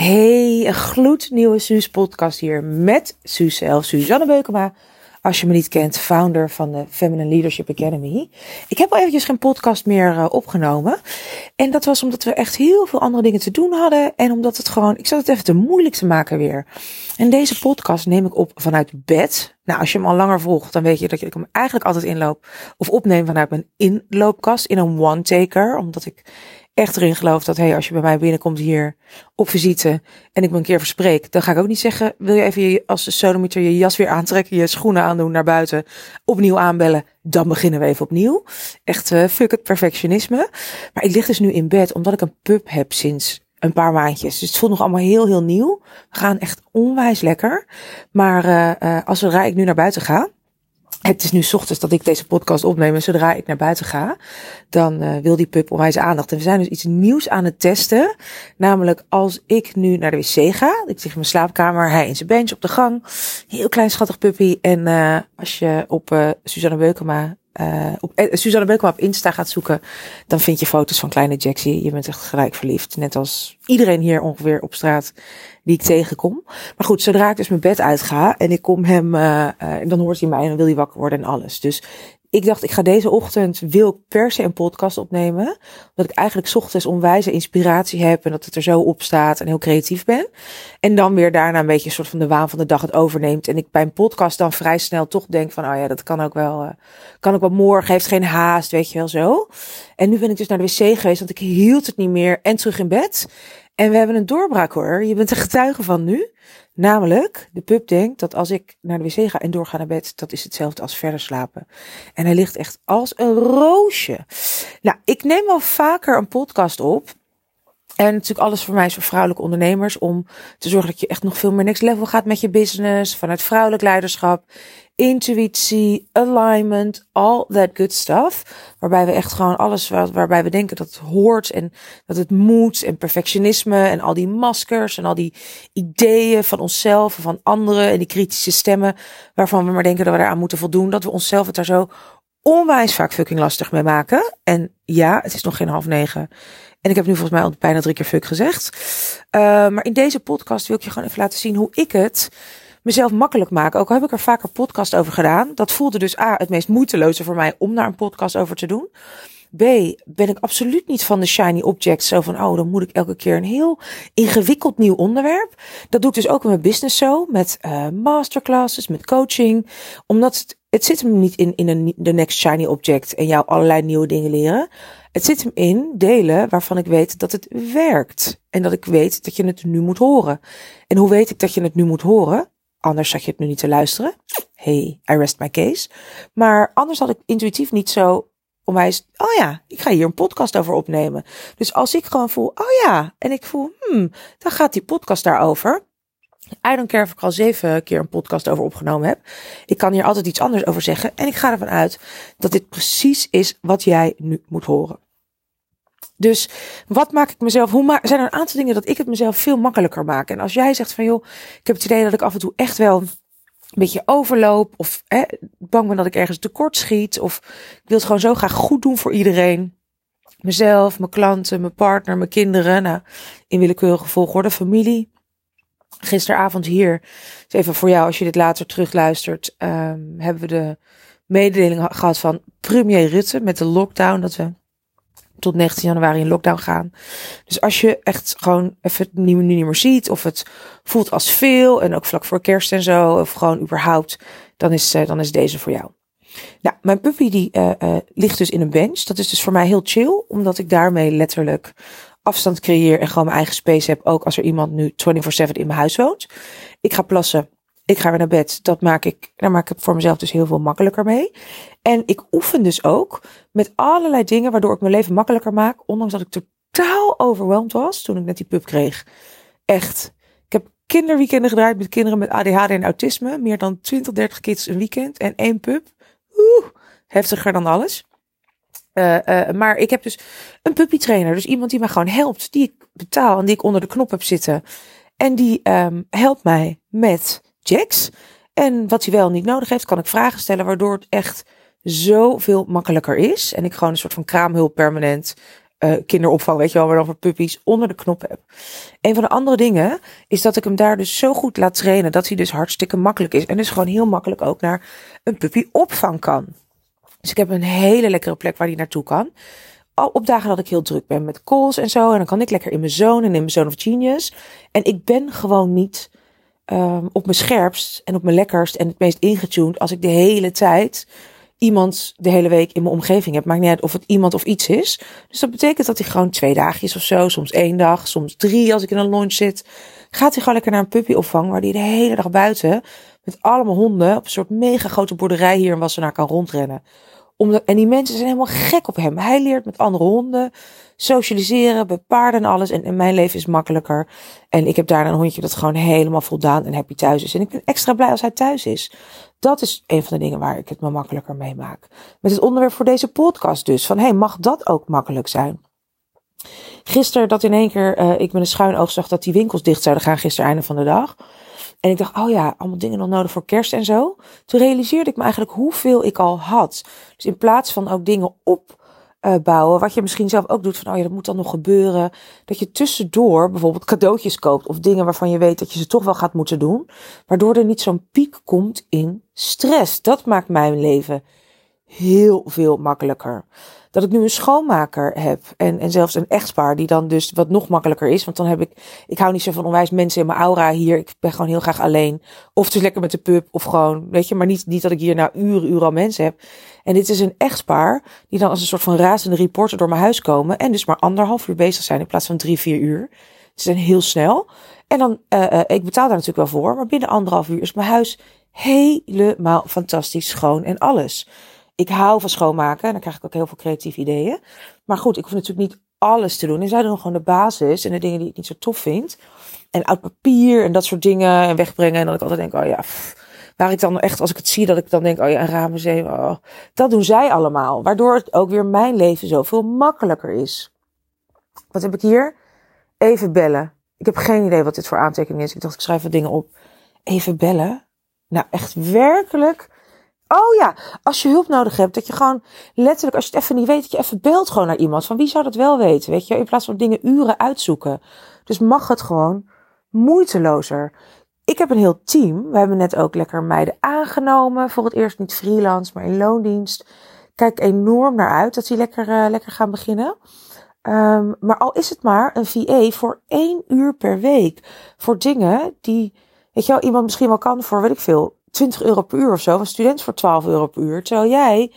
Hey, een gloednieuwe Suus podcast hier met Suus zelf, Suzanne Beukema. Als je me niet kent, founder van de Feminine Leadership Academy. Ik heb al eventjes geen podcast meer uh, opgenomen. En dat was omdat we echt heel veel andere dingen te doen hadden. En omdat het gewoon, ik zat het even te moeilijk te maken weer. En deze podcast neem ik op vanuit bed. Nou, als je hem al langer volgt, dan weet je dat ik hem eigenlijk altijd inloop. Of opneem vanuit mijn inloopkast in een one-taker. Omdat ik echt erin geloof dat hey, als je bij mij binnenkomt hier op visite en ik me een keer verspreek, dan ga ik ook niet zeggen, wil je even je, als de sodomieter je jas weer aantrekken, je schoenen aandoen naar buiten, opnieuw aanbellen, dan beginnen we even opnieuw. Echt uh, fuck het perfectionisme. Maar ik lig dus nu in bed omdat ik een pup heb sinds een paar maandjes. Dus het voelt nog allemaal heel, heel nieuw. We gaan echt onwijs lekker. Maar uh, als zodra ik nu naar buiten ga, het is nu ochtends dat ik deze podcast opneem. En zodra ik naar buiten ga, dan uh, wil die pup onwijs aandacht. En we zijn dus iets nieuws aan het testen. Namelijk als ik nu naar de wc ga. Ik zit in mijn slaapkamer, hij in zijn bench op de gang. Heel klein schattig puppy. En uh, als je op uh, Suzanne Beukema uh, op uh, Suzanne Beukema op Insta gaat zoeken, dan vind je foto's van kleine Jaxie. Je bent echt gelijk verliefd. Net als iedereen hier ongeveer op straat die ik tegenkom. Maar goed, zodra ik dus mijn bed uitga en ik kom hem, uh, dan hoort hij mij en dan wil hij wakker worden en alles. Dus ik dacht, ik ga deze ochtend, wil ik per se een podcast opnemen. Omdat ik eigenlijk ochtends onwijze inspiratie heb en dat het er zo op staat en heel creatief ben. En dan weer daarna een beetje een soort van de waan van de dag het overneemt. En ik bij een podcast dan vrij snel toch denk van, oh ja, dat kan ook wel, uh, kan ook wel morgen, heeft geen haast, weet je wel zo. En nu ben ik dus naar de wc geweest, want ik hield het niet meer en terug in bed. En we hebben een doorbraak hoor. Je bent er getuige van nu. Namelijk, de pup denkt dat als ik naar de wc ga en doorga naar bed, dat is hetzelfde als verder slapen. En hij ligt echt als een roosje. Nou, ik neem wel vaker een podcast op. En natuurlijk alles voor mij is voor vrouwelijke ondernemers om te zorgen dat je echt nog veel meer next level gaat met je business. Vanuit vrouwelijk leiderschap, intuïtie, alignment, all that good stuff. Waarbij we echt gewoon alles waar, waarbij we denken dat het hoort en dat het moet en perfectionisme en al die maskers en al die ideeën van onszelf en van anderen en die kritische stemmen waarvan we maar denken dat we eraan moeten voldoen. Dat we onszelf het daar zo onwijs vaak fucking lastig mee maken. En ja, het is nog geen half negen. En ik heb nu volgens mij al bijna drie keer fuck gezegd. Uh, maar in deze podcast wil ik je gewoon even laten zien hoe ik het mezelf makkelijk maak. Ook al heb ik er vaker podcast over gedaan. Dat voelde dus A, het meest moeiteloze voor mij om daar een podcast over te doen. B, ben ik absoluut niet van de shiny objects. Zo van, oh, dan moet ik elke keer een heel ingewikkeld nieuw onderwerp. Dat doe ik dus ook in mijn business zo. Met uh, masterclasses, met coaching. Omdat het, het zit hem niet in, in een, de next shiny object en jou allerlei nieuwe dingen leren. Het zit hem in delen waarvan ik weet dat het werkt. En dat ik weet dat je het nu moet horen. En hoe weet ik dat je het nu moet horen? Anders zat je het nu niet te luisteren. Hey, I rest my case. Maar anders had ik intuïtief niet zo onwijs, oh ja, ik ga hier een podcast over opnemen. Dus als ik gewoon voel, oh ja, en ik voel, hmm, dan gaat die podcast daarover. I don't care of ik al zeven keer een podcast over opgenomen heb. Ik kan hier altijd iets anders over zeggen. En ik ga ervan uit dat dit precies is wat jij nu moet horen. Dus wat maak ik mezelf? Hoe maak, zijn er een aantal dingen dat ik het mezelf veel makkelijker maak? En als jij zegt van joh, ik heb het idee dat ik af en toe echt wel een beetje overloop. Of hè, bang ben dat ik ergens tekort schiet. Of ik wil het gewoon zo graag goed doen voor iedereen. Mezelf, mijn klanten, mijn partner, mijn kinderen. Nou, in willekeurige volgorde, familie. Gisteravond hier, dus even voor jou als je dit later terugluistert, um, hebben we de mededeling gehad van premier Rutte met de lockdown. Dat we tot 19 januari in lockdown gaan. Dus als je echt gewoon even het nu niet meer ziet, of het voelt als veel, en ook vlak voor kerst en zo, of gewoon überhaupt, dan is, uh, dan is deze voor jou. Nou, mijn puppy die uh, uh, ligt dus in een bench. Dat is dus voor mij heel chill, omdat ik daarmee letterlijk afstand creëer en gewoon mijn eigen space heb. Ook als er iemand nu 24-7 in mijn huis woont. Ik ga plassen. Ik ga weer naar bed. Dat maak ik, daar maak ik voor mezelf dus heel veel makkelijker mee. En ik oefen dus ook met allerlei dingen waardoor ik mijn leven makkelijker maak. Ondanks dat ik totaal overweldigd was toen ik net die pup kreeg. Echt. Ik heb kinderweekenden gedraaid met kinderen met ADHD en autisme. Meer dan 20, 30 kids een weekend en één pup. Oeh, heftiger dan alles. Uh, uh, maar ik heb dus een puppytrainer. Dus iemand die mij gewoon helpt. Die ik betaal en die ik onder de knop heb zitten. En die um, helpt mij met Jax. En wat hij wel niet nodig heeft, kan ik vragen stellen. Waardoor het echt zoveel makkelijker is. En ik gewoon een soort van kraamhulp permanent uh, kinderopvang, weet je wel, maar dan voor puppies, onder de knop heb. Een van de andere dingen is dat ik hem daar dus zo goed laat trainen dat hij dus hartstikke makkelijk is. En dus gewoon heel makkelijk ook naar een puppyopvang kan. Dus ik heb een hele lekkere plek waar hij naartoe kan. Op dagen dat ik heel druk ben met calls en zo. En dan kan ik lekker in mijn zone en in mijn zone of genius. En ik ben gewoon niet um, op mijn scherpst en op mijn lekkerst en het meest ingetuned als ik de hele tijd iemand de hele week in mijn omgeving heb. Maakt niet uit of het iemand of iets is. Dus dat betekent dat hij gewoon twee dagjes of zo, soms één dag, soms drie als ik in een lunch zit. Gaat hij gewoon lekker naar een puppyopvang waar hij de hele dag buiten met allemaal honden op een soort mega grote boerderij hier in Wassenaar kan rondrennen. Omdat, en die mensen zijn helemaal gek op hem. Hij leert met andere honden socialiseren, bij paarden en alles. En, en mijn leven is makkelijker. En ik heb daar een hondje dat gewoon helemaal voldaan en happy thuis is. En ik ben extra blij als hij thuis is. Dat is een van de dingen waar ik het me makkelijker mee maak. Met het onderwerp voor deze podcast dus. Van hey, mag dat ook makkelijk zijn? Gisteren dat in één keer uh, ik met een schuin oog zag dat die winkels dicht zouden gaan gisteren einde van de dag. En ik dacht, oh ja, allemaal dingen nog nodig voor kerst en zo. Toen realiseerde ik me eigenlijk hoeveel ik al had. Dus in plaats van ook dingen op uh, bouwen. Wat je misschien zelf ook doet van, oh ja, dat moet dan nog gebeuren. Dat je tussendoor bijvoorbeeld cadeautjes koopt of dingen waarvan je weet dat je ze toch wel gaat moeten doen. Waardoor er niet zo'n piek komt in stress. Dat maakt mijn leven heel veel makkelijker dat ik nu een schoonmaker heb. En, en zelfs een echtpaar die dan dus wat nog makkelijker is. Want dan heb ik, ik hou niet zo van onwijs mensen in mijn aura hier. Ik ben gewoon heel graag alleen. Of is lekker met de pub of gewoon, weet je, maar niet, niet dat ik hier nou uren, uren al mensen heb. En dit is een echtpaar die dan als een soort van razende reporter door mijn huis komen. En dus maar anderhalf uur bezig zijn in plaats van drie, vier uur. Ze zijn heel snel. En dan, uh, uh, ik betaal daar natuurlijk wel voor. Maar binnen anderhalf uur is mijn huis helemaal fantastisch schoon en alles ik hou van schoonmaken. En dan krijg ik ook heel veel creatieve ideeën. Maar goed, ik hoef natuurlijk niet alles te doen. En zij doen gewoon de basis en de dingen die ik niet zo tof vind. En oud papier en dat soort dingen en wegbrengen. En dat ik altijd denk, oh ja, waar ik dan echt, als ik het zie, dat ik dan denk, oh ja, een. Oh, dat doen zij allemaal. Waardoor het ook weer mijn leven zoveel makkelijker is. Wat heb ik hier? Even bellen. Ik heb geen idee wat dit voor aantekening is. Ik dacht, ik schrijf wat dingen op. Even bellen. Nou, echt werkelijk Oh ja, als je hulp nodig hebt, dat je gewoon letterlijk, als je het even niet weet, dat je even belt gewoon naar iemand. Van wie zou dat wel weten, weet je? In plaats van dingen uren uitzoeken. Dus mag het gewoon moeitelozer. Ik heb een heel team. We hebben net ook lekker meiden aangenomen. Voor het eerst niet freelance, maar in loondienst. Kijk enorm naar uit dat die lekker, uh, lekker gaan beginnen. Um, maar al is het maar een VA voor één uur per week. Voor dingen die, weet je wel, iemand misschien wel kan voor, weet ik veel, 20 euro per uur of zo. Een student voor 12 euro per uur. Terwijl jij,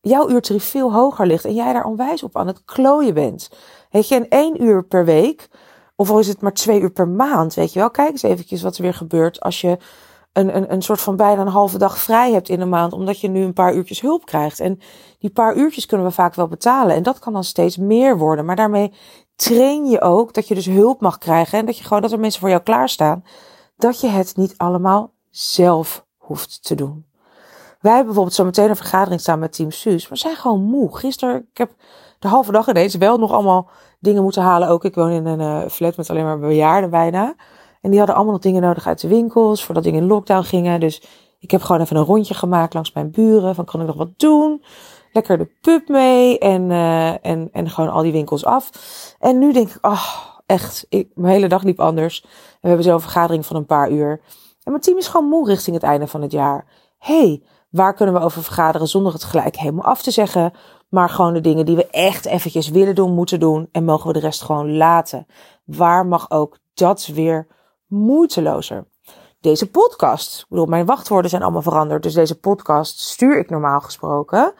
jouw uurtarief veel hoger ligt. En jij daar onwijs op aan het klooien bent. Weet je, en één uur per week. Of al is het maar twee uur per maand. Weet je wel, kijk eens eventjes wat er weer gebeurt als je een, een, een soort van bijna een halve dag vrij hebt in een maand. Omdat je nu een paar uurtjes hulp krijgt. En die paar uurtjes kunnen we vaak wel betalen. En dat kan dan steeds meer worden. Maar daarmee train je ook dat je dus hulp mag krijgen. En dat je gewoon dat er mensen voor jou klaarstaan. Dat je het niet allemaal zelf hoeft te doen. Wij hebben bijvoorbeeld zo meteen een vergadering staan met Team Suus. Maar zijn gewoon moe. Gisteren, ik heb de halve dag ineens wel nog allemaal dingen moeten halen. Ook ik woon in een uh, flat met alleen maar bejaarden bijna. En die hadden allemaal nog dingen nodig uit de winkels. Voordat dingen in lockdown gingen. Dus ik heb gewoon even een rondje gemaakt langs mijn buren. Van kan ik nog wat doen? Lekker de pub mee. En, uh, en, en gewoon al die winkels af. En nu denk ik, oh, echt. Ik, mijn hele dag liep anders. En we hebben zo'n vergadering van een paar uur. En mijn team is gewoon moe richting het einde van het jaar. hey, waar kunnen we over vergaderen zonder het gelijk helemaal af te zeggen? Maar gewoon de dingen die we echt eventjes willen doen, moeten doen. En mogen we de rest gewoon laten. Waar mag ook dat weer moeitelozer? Deze podcast, ik bedoel, mijn wachtwoorden zijn allemaal veranderd. Dus deze podcast stuur ik normaal gesproken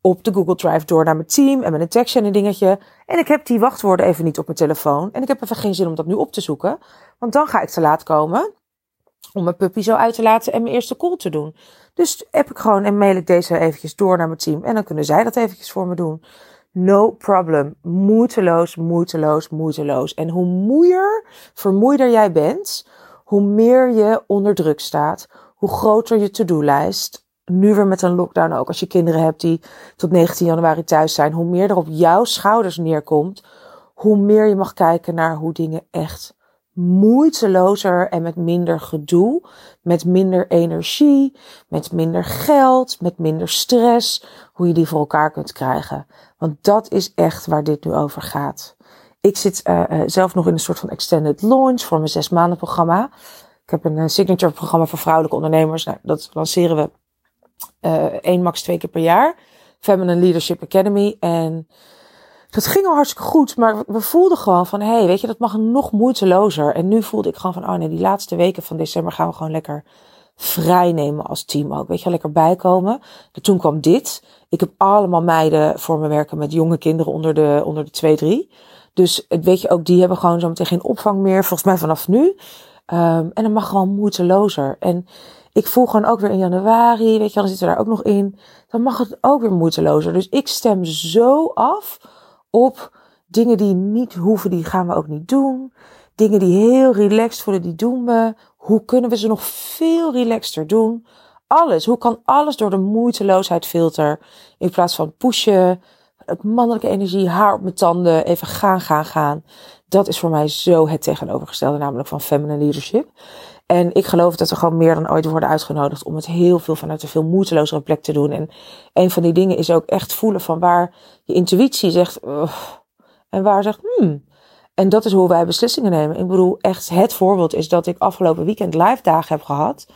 op de Google Drive door naar mijn team en met een tekstje en een dingetje. En ik heb die wachtwoorden even niet op mijn telefoon. En ik heb even geen zin om dat nu op te zoeken. Want dan ga ik te laat komen om mijn puppy zo uit te laten en mijn eerste call te doen. Dus heb ik gewoon en mail ik deze eventjes door naar mijn team en dan kunnen zij dat eventjes voor me doen. No problem. Moeiteloos, moeiteloos, moeiteloos. En hoe moeier, vermoeider jij bent, hoe meer je onder druk staat, hoe groter je to-do-lijst. Nu weer met een lockdown ook. Als je kinderen hebt die tot 19 januari thuis zijn, hoe meer er op jouw schouders neerkomt, hoe meer je mag kijken naar hoe dingen echt moeitelozer en met minder gedoe, met minder energie, met minder geld, met minder stress, hoe je die voor elkaar kunt krijgen. Want dat is echt waar dit nu over gaat. Ik zit uh, zelf nog in een soort van extended launch voor mijn zes maanden programma. Ik heb een signature programma voor vrouwelijke ondernemers. Nou, dat lanceren we één max twee keer per jaar. Feminine Leadership Academy. En dat ging al hartstikke goed, maar we voelden gewoon van, hé, hey, weet je, dat mag nog moeitelozer. En nu voelde ik gewoon van, oh nee, die laatste weken van december gaan we gewoon lekker vrij nemen als team ook. Weet je, lekker bijkomen. En toen kwam dit. Ik heb allemaal meiden voor me werken met jonge kinderen onder de, onder de 2, 3. Dus weet je, ook die hebben gewoon zo meteen geen opvang meer, volgens mij vanaf nu. Um, en dan mag gewoon moeitelozer. En ik voel gewoon ook weer in januari, weet je, dan zitten we daar ook nog in. Dan mag het ook weer moeitelozer. Dus ik stem zo af op dingen die niet hoeven, die gaan we ook niet doen. Dingen die heel relaxed voelen, die doen we. Hoe kunnen we ze nog veel relaxter doen? Alles. Hoe kan alles door de moeiteloosheidfilter in plaats van pushen, mannelijke energie, haar op mijn tanden, even gaan, gaan, gaan. Dat is voor mij zo het tegenovergestelde, namelijk van feminine leadership. En ik geloof dat we gewoon meer dan ooit worden uitgenodigd om het heel veel vanuit een veel moeitelozere plek te doen. En een van die dingen is ook echt voelen van waar je intuïtie zegt en waar zegt hmm. En dat is hoe wij beslissingen nemen. Ik bedoel, echt het voorbeeld is dat ik afgelopen weekend live dagen heb gehad.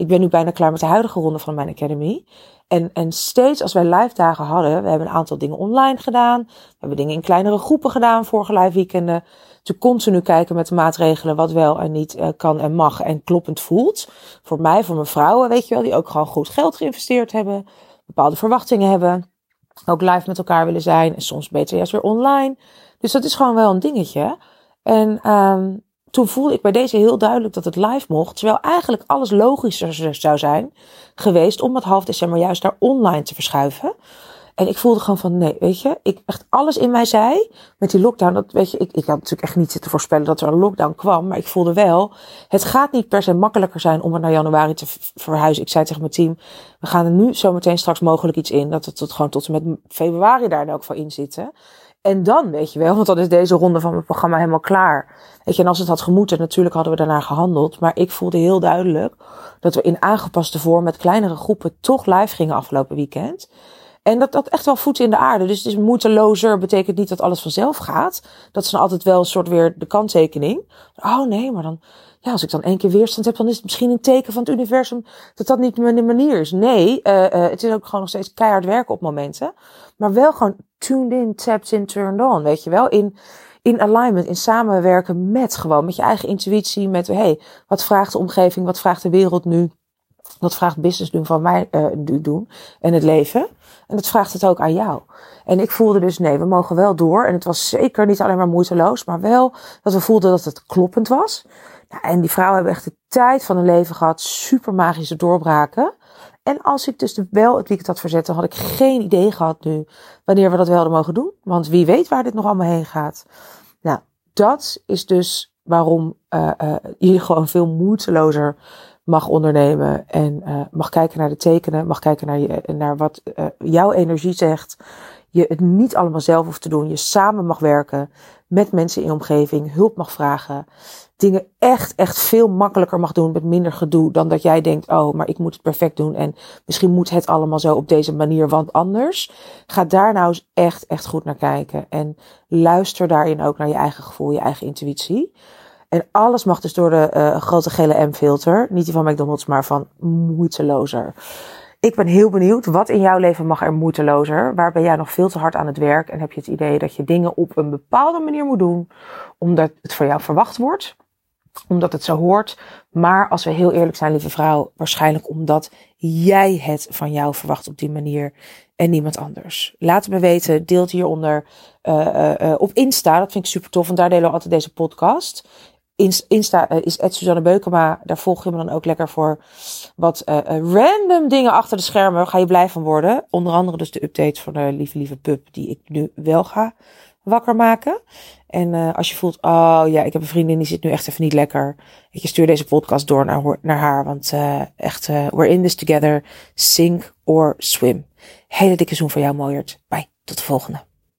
Ik ben nu bijna klaar met de huidige ronde van mijn academy. En, en steeds als wij live dagen hadden, we hebben een aantal dingen online gedaan. We hebben dingen in kleinere groepen gedaan vorige live weekenden te continu kijken met de maatregelen wat wel en niet uh, kan en mag en kloppend voelt. Voor mij, voor mijn vrouwen, weet je wel, die ook gewoon goed geld geïnvesteerd hebben, bepaalde verwachtingen hebben, ook live met elkaar willen zijn en soms beter juist weer online. Dus dat is gewoon wel een dingetje. En um, toen voelde ik bij deze heel duidelijk dat het live mocht, terwijl eigenlijk alles logischer zou zijn geweest om het half december juist naar online te verschuiven. En ik voelde gewoon van, nee, weet je, ik echt alles in mij zei met die lockdown. Dat weet je, ik, ik had natuurlijk echt niet zitten voorspellen dat er een lockdown kwam. Maar ik voelde wel, het gaat niet per se makkelijker zijn om het naar januari te verhuizen. Ik zei tegen mijn team, we gaan er nu zometeen straks mogelijk iets in. Dat tot, gewoon tot en met februari daar in elk geval in zitten. En dan, weet je wel, want dan is deze ronde van mijn programma helemaal klaar. Weet je, en als het had gemoeten, natuurlijk hadden we daarna gehandeld. Maar ik voelde heel duidelijk dat we in aangepaste vorm met kleinere groepen toch live gingen afgelopen weekend. En dat dat echt wel voet in de aarde. Dus het is moeitelozer betekent niet dat alles vanzelf gaat. Dat is dan altijd wel een soort weer de kanttekening. Oh nee, maar dan, ja, als ik dan één keer weerstand heb, dan is het misschien een teken van het universum dat dat niet mijn manier is. Nee, uh, uh, het is ook gewoon nog steeds keihard werken op momenten. Maar wel gewoon tuned in, tapped in, turned on, weet je wel. In, in alignment, in samenwerken met gewoon, met je eigen intuïtie, met, hey, wat vraagt de omgeving, wat vraagt de wereld nu? Wat vraagt business doen van mij uh, doen en het leven? En dat vraagt het ook aan jou. En ik voelde dus, nee, we mogen wel door. En het was zeker niet alleen maar moeiteloos, maar wel dat we voelden dat het kloppend was. Ja, en die vrouwen hebben echt de tijd van hun leven gehad. Super magische doorbraken. En als ik dus wel het weekend had verzet, dan had ik geen idee gehad nu wanneer we dat wel hadden mogen doen. Want wie weet waar dit nog allemaal heen gaat. Nou, dat is dus waarom uh, uh, je gewoon veel moeitelozer mag ondernemen en uh, mag kijken naar de tekenen, mag kijken naar, je, naar wat uh, jouw energie zegt. Je het niet allemaal zelf hoeft te doen. Je samen mag werken met mensen in je omgeving, hulp mag vragen. Dingen echt, echt veel makkelijker mag doen met minder gedoe dan dat jij denkt, oh, maar ik moet het perfect doen en misschien moet het allemaal zo op deze manier, want anders. Ga daar nou eens echt, echt goed naar kijken en luister daarin ook naar je eigen gevoel, je eigen intuïtie. En alles mag dus door de uh, grote gele M-filter. Niet die van McDonald's, maar van moeitelozer. Ik ben heel benieuwd, wat in jouw leven mag er moeitelozer? Waar ben jij nog veel te hard aan het werk? En heb je het idee dat je dingen op een bepaalde manier moet doen, omdat het voor jou verwacht wordt? Omdat het zo hoort. Maar als we heel eerlijk zijn, lieve vrouw, waarschijnlijk omdat jij het van jou verwacht op die manier en niemand anders. Laat me weten, deelt hieronder uh, uh, op Insta. Dat vind ik super tof, want daar delen we altijd deze podcast. Insta uh, is Suzanne Beukema. Daar volg je me dan ook lekker voor wat uh, random dingen achter de schermen. Ga je blij van worden. Onder andere dus de updates van de lieve lieve pup die ik nu wel ga wakker maken. En als je voelt, oh ja, ik heb een vriendin die zit nu echt even niet lekker. Ik stuur deze podcast door naar, naar haar. Want echt, we're in this together. Sink or swim. Hele dikke zoen voor jou, mooiert. Bye, tot de volgende.